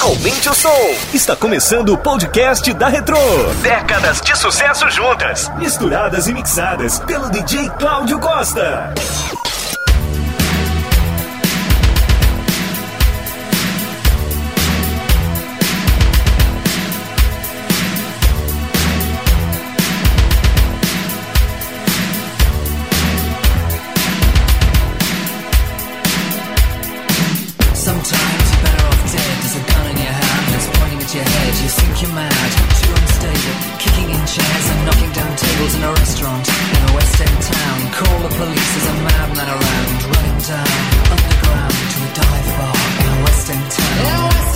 Aumente o som. Está começando o podcast da Retro. Décadas de sucesso juntas, misturadas e mixadas pelo DJ Cláudio Costa. think you're mad, too unstable. Kicking in chairs and knocking down tables in a restaurant in a West End town. Call the police, there's a madman around. Running down underground to a dive bar in a West End town.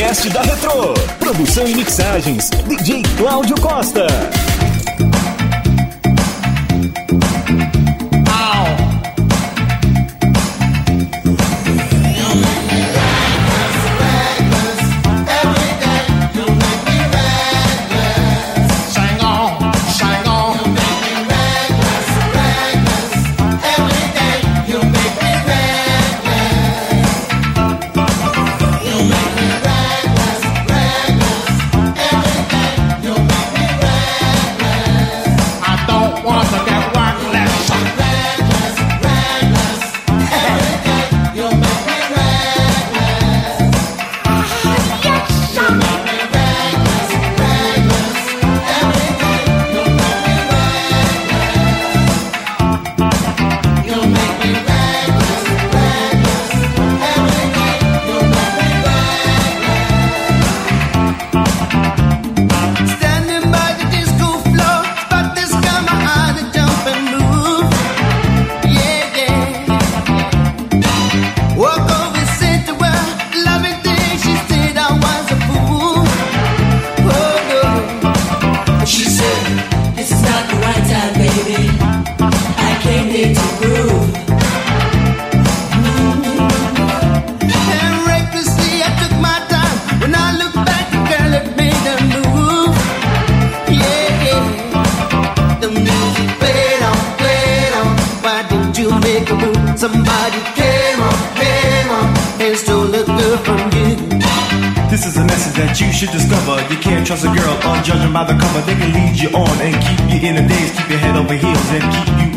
Podcast da Retro. Produção e mixagens, DJ Cláudio Costa. why didn't you make a move Somebody came on, came on, and stole a girl from you. This is a message that you should discover. You can't trust a girl on judging by the cover. They can lead you on and keep you in the daze, keep your head over heels, and keep you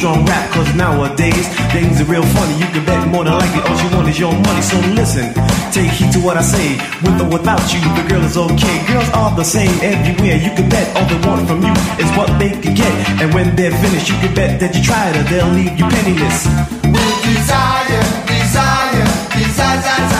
strong rap, cause nowadays things are real funny. You can bet more than likely all you want is your money. So listen, take heed to what I say. With or without you, the girl is okay. Girls are the same everywhere. You can bet all they want from you is what they can get. And when they're finished, you can bet that you tried her, they'll leave you penniless. With desire, desire, desire, desire.